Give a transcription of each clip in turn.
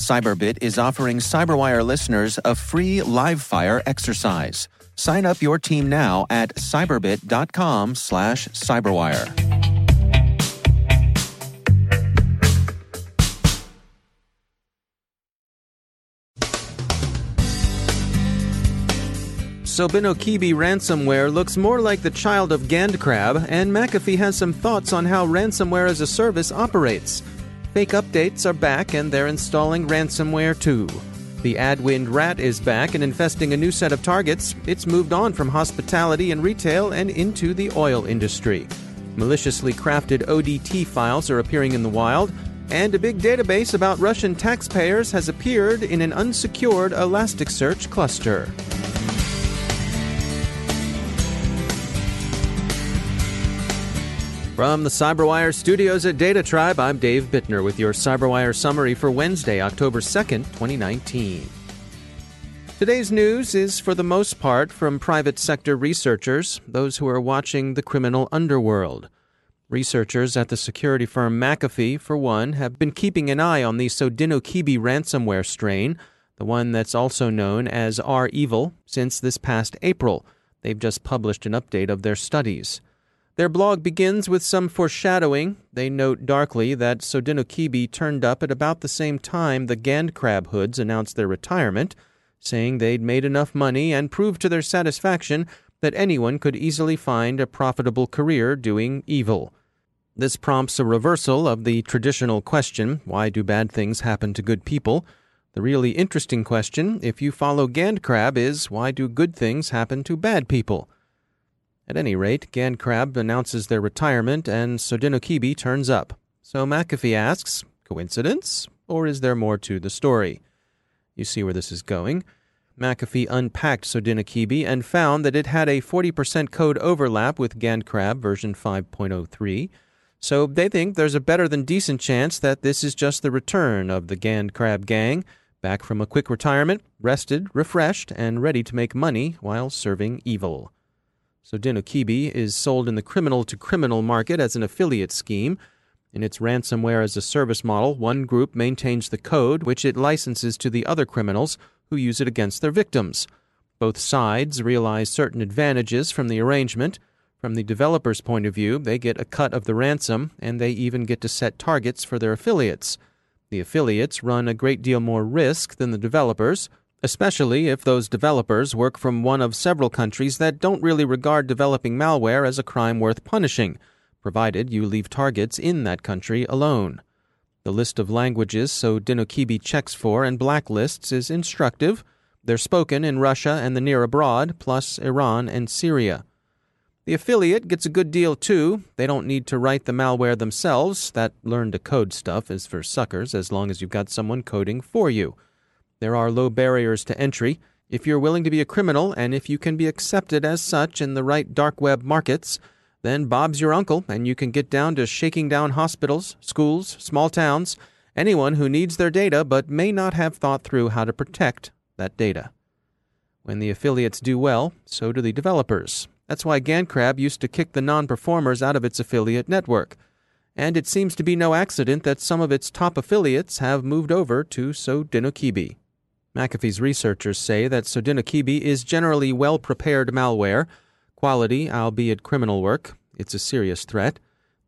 Cyberbit is offering Cyberwire listeners a free live fire exercise. Sign up your team now at cyberbit.com slash cyberwire. Sodinokibi ransomware looks more like the child of GandCrab, and McAfee has some thoughts on how ransomware as a service operates. Fake updates are back and they're installing ransomware too. The Adwind rat is back and infesting a new set of targets. It's moved on from hospitality and retail and into the oil industry. Maliciously crafted ODT files are appearing in the wild, and a big database about Russian taxpayers has appeared in an unsecured Elasticsearch cluster. From the CyberWire studios at DataTribe, I'm Dave Bittner with your CyberWire summary for Wednesday, October 2nd, 2019. Today's news is for the most part from private sector researchers, those who are watching the criminal underworld. Researchers at the security firm McAfee, for one, have been keeping an eye on the Sodinokibi ransomware strain, the one that's also known as REvil, since this past April. They've just published an update of their studies. Their blog begins with some foreshadowing. They note darkly that Sodinokibi turned up at about the same time the GandCrab Hoods announced their retirement, saying they'd made enough money and proved to their satisfaction that anyone could easily find a profitable career doing evil. This prompts a reversal of the traditional question why do bad things happen to good people? The really interesting question, if you follow GandCrab, is why do good things happen to bad people? At any rate, GandCrab announces their retirement and Sodinokibi turns up. So McAfee asks, coincidence? Or is there more to the story? You see where this is going. McAfee unpacked Sodinokibi and found that it had a 40% code overlap with GandCrab version 5.03. So they think there's a better than decent chance that this is just the return of the GandCrab gang, back from a quick retirement, rested, refreshed, and ready to make money while serving evil. Sodinokibi is sold in the criminal to criminal market as an affiliate scheme. In its ransomware as a service model, one group maintains the code, which it licenses to the other criminals who use it against their victims. Both sides realize certain advantages from the arrangement. From the developer's point of view, they get a cut of the ransom, and they even get to set targets for their affiliates. The affiliates run a great deal more risk than the developers, especially if those developers work from one of several countries that don't really regard developing malware as a crime worth punishing, provided you leave targets in that country alone. The list of languages Sodinokibi checks for and blacklists is instructive. They're spoken in Russia and the near abroad, plus Iran and Syria. The affiliate gets a good deal too. They don't need to write the malware themselves. That learn to code stuff is for suckers as long as you've got someone coding for you. There are low barriers to entry. If you're willing to be a criminal and if you can be accepted as such in the right dark web markets, then Bob's your uncle and you can get down to shaking down hospitals, schools, small towns, anyone who needs their data but may not have thought through how to protect that data. When the affiliates do well, so do the developers. That's why GandCrab used to kick the non performers out of its affiliate network and it seems to be no accident that some of its top affiliates have moved over to Sodinokibi. McAfee's researchers say that Sodinokibi is generally well prepared malware, quality, albeit criminal work. It's a serious threat.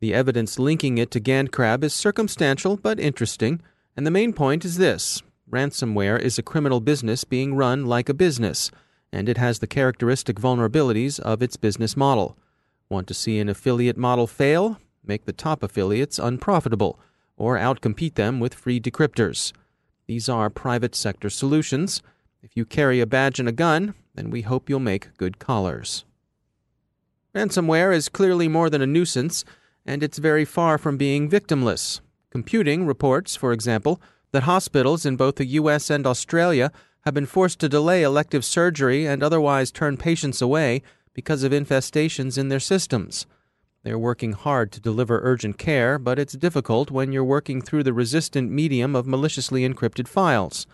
The evidence linking it to GandCrab is circumstantial but interesting, and the main point is this ransomware is a criminal business being run like a business, and it has the characteristic vulnerabilities of its business model. Want to see an affiliate model fail? Make the top affiliates unprofitable or outcompete them with free decryptors. These are private sector solutions. If you carry a badge and a gun, then we hope you'll make good callers. Ransomware is clearly more than a nuisance, and it's very far from being victimless. Computing reports, for example, that hospitals in both the U.S. and Australia have been forced to delay elective surgery and otherwise turn patients away because of infestations in their systems. They're working hard to deliver urgent care, but it's difficult when you're working through the resistant medium of maliciously encrypted files.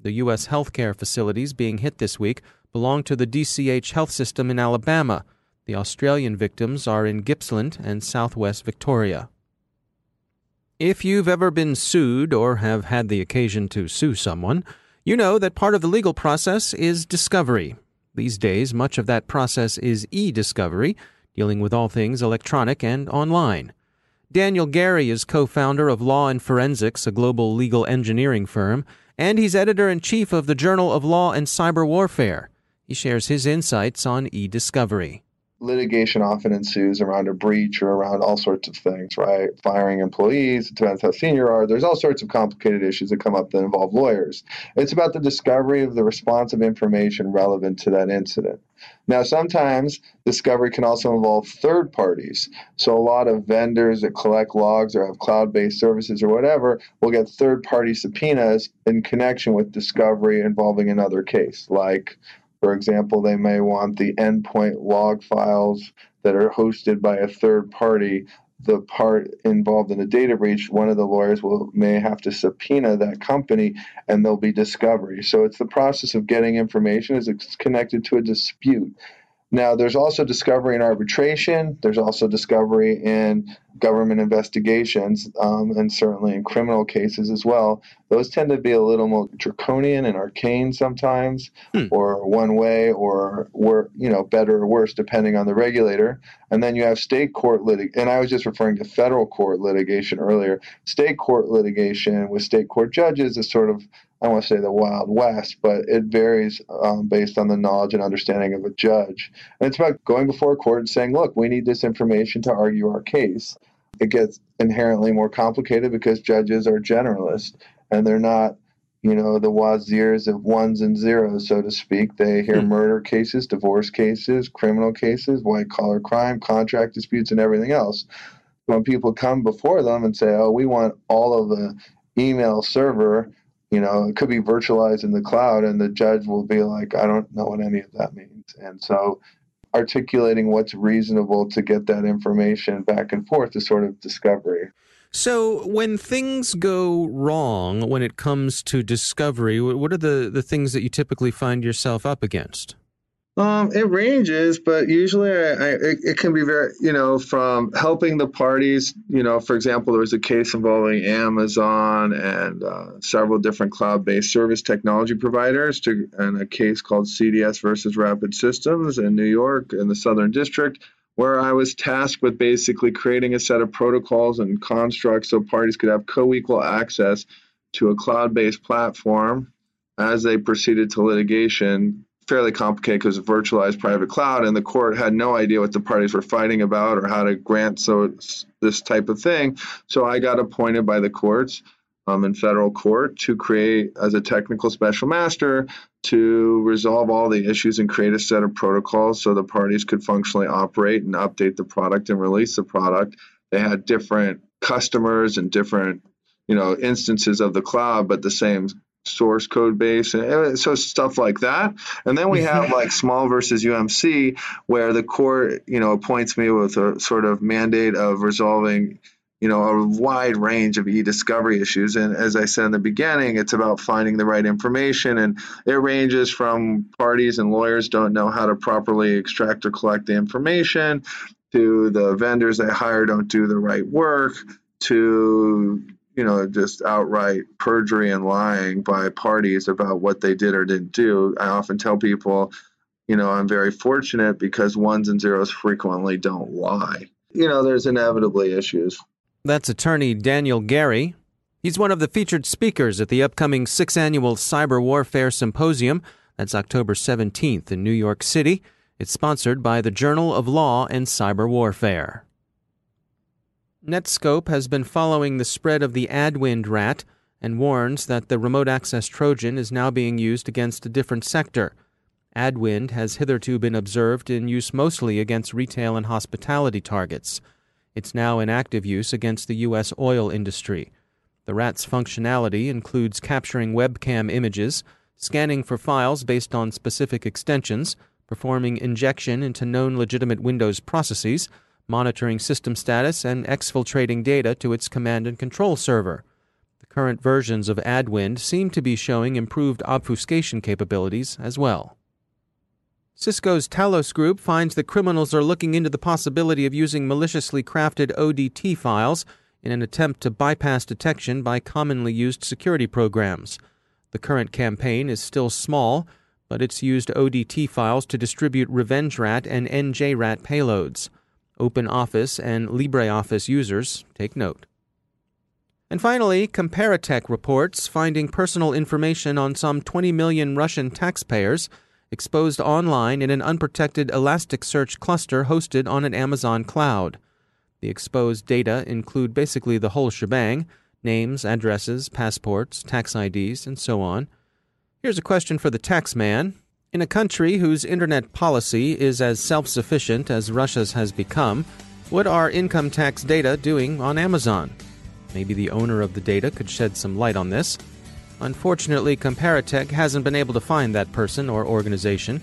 The U.S. healthcare facilities being hit this week belong to the DCH health system in Alabama. The Australian victims are in Gippsland and southwest Victoria. If you've ever been sued or have had the occasion to sue someone, you know that part of the legal process is discovery. These days, much of that process is e discovery, dealing with all things electronic and online. Daniel Garrie is co founder of Law and Forensics, a global legal engineering firm, and he's editor in chief of the Journal of Law and Cyber Warfare. He shares his insights on e discovery litigation often ensues around a breach or around all sorts of things, right? Firing employees, it depends how senior you are. There's all sorts of complicated issues that come up that involve lawyers. It's about the discovery of the responsive information relevant to that incident. Now, sometimes discovery can also involve third parties. So, a lot of vendors that collect logs or have cloud based services or whatever will get third party subpoenas in connection with discovery involving another case, like for example, they may want the endpoint log files that are hosted by a third party. The part involved in a data breach, one of the lawyers will may have to subpoena that company, and there'll be discovery. So it's the process of getting information as it's connected to a dispute. Now, there's also discovery in arbitration. There's also discovery in government investigations, um, and certainly in criminal cases as well. Those tend to be a little more draconian and arcane sometimes, hmm. or one way, or wor- you know, better or worse depending on the regulator. And then you have state court litig. And I was just referring to federal court litigation earlier. State court litigation with state court judges is sort of I to say the Wild West, but it varies um, based on the knowledge and understanding of a judge. And it's about going before a court and saying, look, we need this information to argue our case. It gets inherently more complicated because judges are generalists and they're not, you know, the wazirs of ones and zeros, so to speak. They hear hmm. murder cases, divorce cases, criminal cases, white collar crime, contract disputes, and everything else. When people come before them and say, oh, we want all of the email server you know it could be virtualized in the cloud and the judge will be like i don't know what any of that means and so articulating what's reasonable to get that information back and forth is sort of discovery. So when things go wrong when it comes to discovery what are the, the things that you typically find yourself up against um, it ranges, but usually I, I, it, it, can be very, you know, from helping the parties. You know, for example, there was a case involving Amazon and uh, several different cloud-based service technology providers, to, and a case called CDS versus Rapid Systems in New York in the Southern District, where I was tasked with basically creating a set of protocols and constructs so parties could have co-equal access to a cloud-based platform as they proceeded to litigation fairly complicated because of virtualized private cloud, and the court had no idea what the parties were fighting about or how to grant so this type of thing. So I got appointed by the courts um, in federal court to create as a technical special master to resolve all the issues and create a set of protocols so the parties could functionally operate and update the product and release the product. They had different customers and different you know instances of the cloud, but the same source code base and eh, so stuff like that. And then we mm-hmm. have like small versus umc where the court you know appoints me with a sort of mandate of resolving you know a wide range of e-discovery issues. And as i said in the beginning it's about finding the right information and it ranges from parties and lawyers don't know how to properly extract or collect the information to the vendors they hire don't do the right work to you know, just outright perjury and lying by parties about what they did or didn't do. I often tell people, you know, I'm very fortunate because ones and zeros frequently don't lie. You know, there's inevitably issues. That's attorney Daniel Garrie. He's one of the featured speakers at the upcoming sixth annual Cyber Warfare Symposium. That's October 17th in New York City. It's sponsored by the Journal of Law and Cyber Warfare. Netskope has been following the spread of the Adwind rat and warns that the remote access Trojan is now being used against a different sector. Adwind has hitherto been observed in use mostly against retail and hospitality targets. It's now in active use against the U.S. oil industry. The rat's functionality includes capturing webcam images, scanning for files based on specific extensions, performing injection into known legitimate Windows processes, monitoring system status, and exfiltrating data to its command and control server. The current versions of Adwind seem to be showing improved obfuscation capabilities as well. Cisco's Talos Group finds that criminals are looking into the possibility of using maliciously crafted ODT files in an attempt to bypass detection by commonly used security programs. The current campaign is still small, but it's used ODT files to distribute RevengeRat and NJRat payloads. OpenOffice and LibreOffice users take note. And finally, Comparitech reports finding personal information on some 20 million Russian taxpayers exposed online in an unprotected Elasticsearch cluster hosted on an Amazon cloud. The exposed data include basically the whole shebang names, addresses, passports, tax IDs, and so on. Here's a question for the tax man. In a country whose internet policy is as self sufficient as Russia's has become, what are income tax data doing on Amazon? Maybe the owner of the data could shed some light on this. Unfortunately, Comparitech hasn't been able to find that person or organization,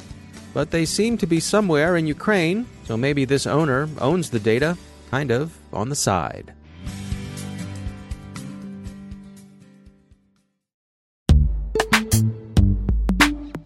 but they seem to be somewhere in Ukraine, so maybe this owner owns the data, kind of, on the side.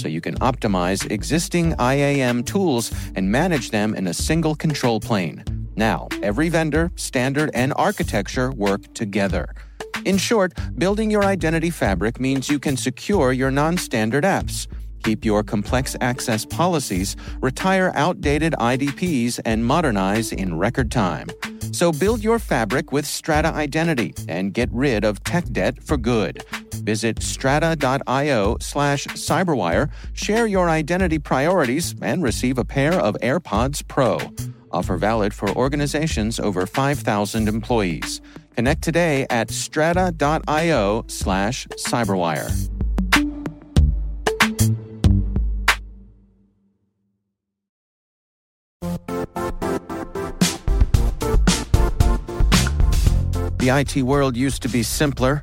so you can optimize existing IAM tools and manage them in a single control plane. Now, every vendor, standard, and architecture work together. In short, building your identity fabric means you can secure your non standard apps keep your complex access policies, retire outdated IDPs, and modernize in record time. So build your fabric with Strata Identity and get rid of tech debt for good. Visit strata.io slash cyberwire, share your identity priorities, and receive a pair of AirPods Pro. Offer valid for organizations over 5,000 employees. Connect today at strata.io slash cyberwire. The IT world used to be simpler.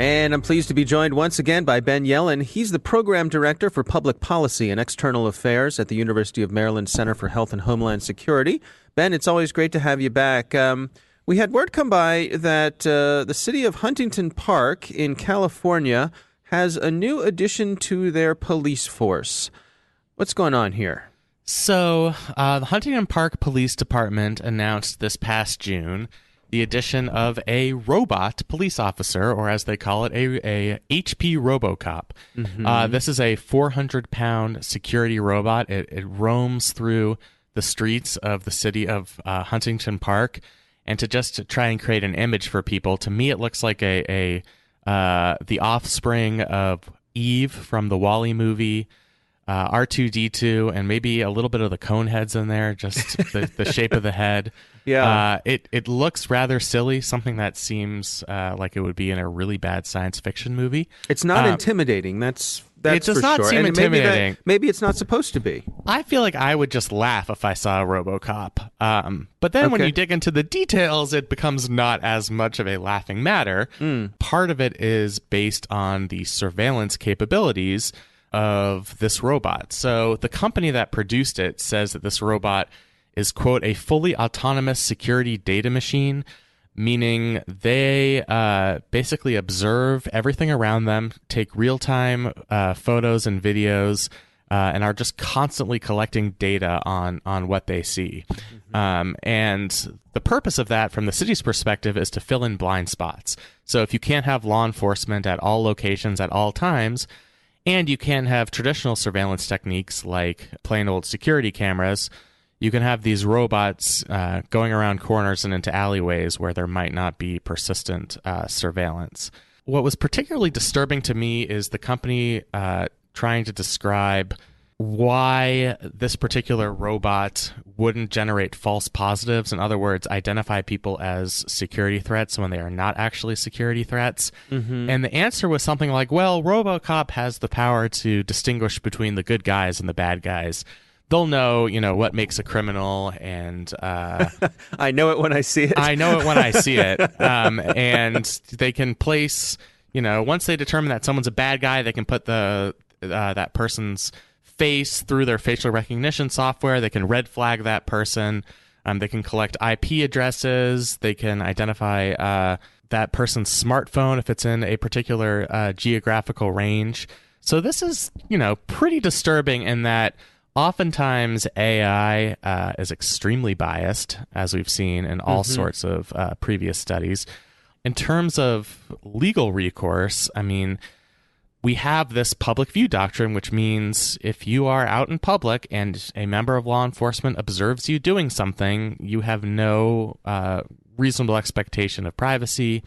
And I'm pleased to be joined once again by Ben Yelin. He's the program director for public policy and external affairs at the University of Maryland Center for Health and Homeland Security. Ben, it's always great to have you back. Um, we had word come by that uh, the city of Huntington Park in California has a new addition to their police force. What's going on here? So, uh, the Huntington Park Police Department announced this past June the addition of a robot police officer, or as they call it, a, a HP RoboCop. Mm-hmm. Uh, this is a 400 pound security robot. It, it, roams through the streets of the city of uh, Huntington Park. And to just to try and create an image for people, to me, it looks like a, a uh, the offspring of Eve from the WALL-E movie. Uh, R2D2 and maybe a little bit of the cone heads in there, just the, the shape of the head. Yeah. Uh, it it looks rather silly, something that seems uh, like it would be in a really bad science fiction movie. It's not um, intimidating. That's That's it does for not sure. seem and intimidating. Maybe, that, maybe it's not supposed to be. I feel like I would just laugh if I saw a RoboCop. Um, but then when you dig into the details, it becomes not as much of a laughing matter. Part of it is based on the surveillance capabilities of this robot. So the company that produced it says that this robot is quote a fully autonomous security data machine meaning they uh, basically observe everything around them, take real time uh, photos and videos, uh, and are just constantly collecting data on on what they see. Um, and the purpose of that, from the city's perspective, is to fill in blind spots. So if you can't have law enforcement at all locations at all times, and you can have traditional surveillance techniques like plain old security cameras. You can have these robots uh, going around corners and into alleyways where there might not be persistent uh, surveillance. What was particularly disturbing to me is the company uh, trying to describe why this particular robot wouldn't generate false positives. In other words, identify people as security threats when they are not actually security threats. And the answer was something like, well, Robocop has the power to distinguish between the good guys and the bad guys. They'll know, you know, what makes a criminal, and uh, I know it when I see it. I know it when I see it. Um, and they can place, you know, once they determine that someone's a bad guy, they can put the uh, that person's face through their facial recognition software. They can red flag that person. Um, they can collect IP addresses. They can identify uh, that person's smartphone if it's in a particular uh, geographical range. So this is, you know, pretty disturbing in that oftentimes AI uh, is extremely biased, as we've seen in all sorts of uh, previous studies. In terms of legal recourse, I mean, we have this public view doctrine, which means if you are out in public and a member of law enforcement observes you doing something, you have no uh, reasonable expectation of privacy.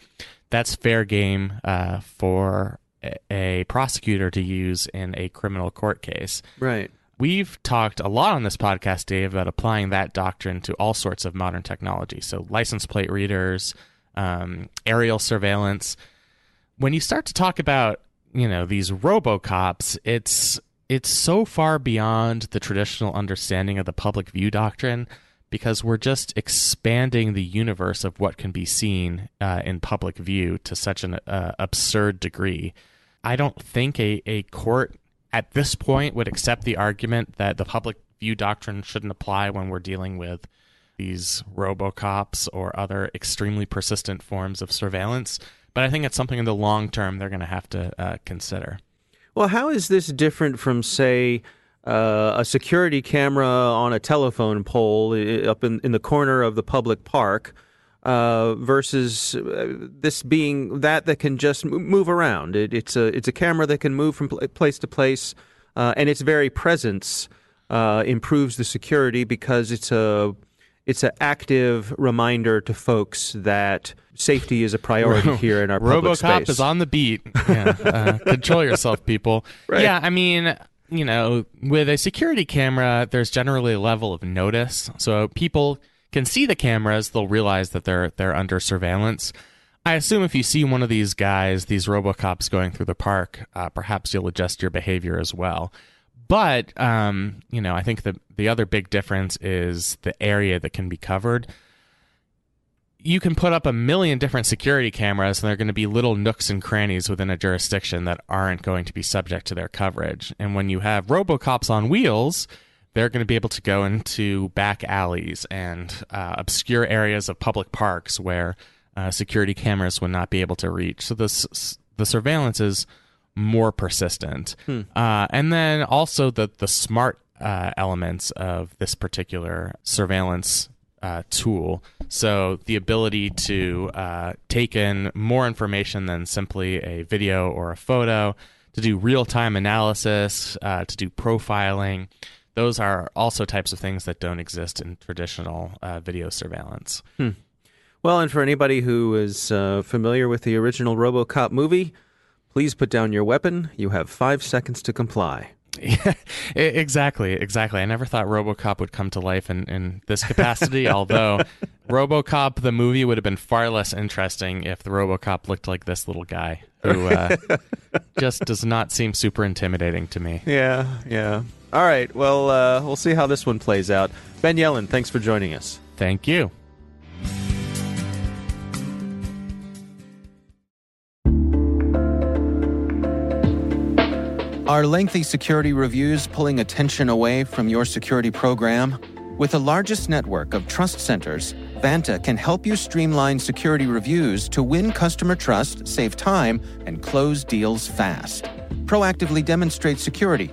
That's fair game uh, for a, a prosecutor to use in a criminal court case. right. We've talked a lot on this podcast, Dave, about applying that doctrine to all sorts of modern technology. So, license plate readers, um, aerial surveillance. When you start to talk about, you know, these RoboCops, it's it's so far beyond the traditional understanding of the public view doctrine because we're just expanding the universe of what can be seen uh, in public view to such an uh, absurd degree. I don't think a, a court at this point would accept the argument that the public view doctrine shouldn't apply when we're dealing with these robocops or other extremely persistent forms of surveillance. But I think it's something in the long term they're going to have to uh, consider. Well, how is this different from, say, uh, a security camera on a telephone pole uh, up in, in the corner of the public park uh, versus uh, this being that that can just move around? It, it's a it's a camera that can move from pl- place to place, uh, and its very presence uh, improves the security because it's a it's an active reminder to folks that safety is a priority here in our public RoboCop space. is on the beat. Yeah, uh, control yourself, people. Right. Yeah, I mean, you know, with a security camera, there's generally a level of notice, so people can see the cameras. They'll realize that they're they're under surveillance. I assume if you see one of these guys, these RoboCops going through the park, uh, perhaps you'll adjust your behavior as well. But um, you know, I think the the other big difference is the area that can be covered you can put up a million different security cameras and they're going to be little nooks and crannies within a jurisdiction that aren't going to be subject to their coverage. And when you have robocops on wheels, they're going to be able to go into back alleys and uh, obscure areas of public parks where uh, security cameras would not be able to reach. So this the surveillance is more persistent. Uh, and then also the the smart uh, elements of this particular surveillance uh, tool. So the ability to uh, take in more information than simply a video or a photo, to do real time analysis, uh, to do profiling. Those are also types of things that don't exist in traditional uh, video surveillance. Well, and for anybody who is uh, familiar with the original RoboCop movie, please put down your weapon. You have five seconds to comply. Yeah, exactly, exactly. I never thought RoboCop would come to life in, in this capacity. although RoboCop the movie would have been far less interesting if the RoboCop looked like this little guy. who uh, just does not seem super intimidating to me. Yeah, yeah. All right. Well, uh, we'll see how this one plays out. Ben Yelin, thanks for joining us. Thank you. Are lengthy security reviews pulling attention away from your security program? With the largest network of trust centers, Vanta can help you streamline security reviews to win customer trust, save time, and close deals fast. Proactively demonstrate security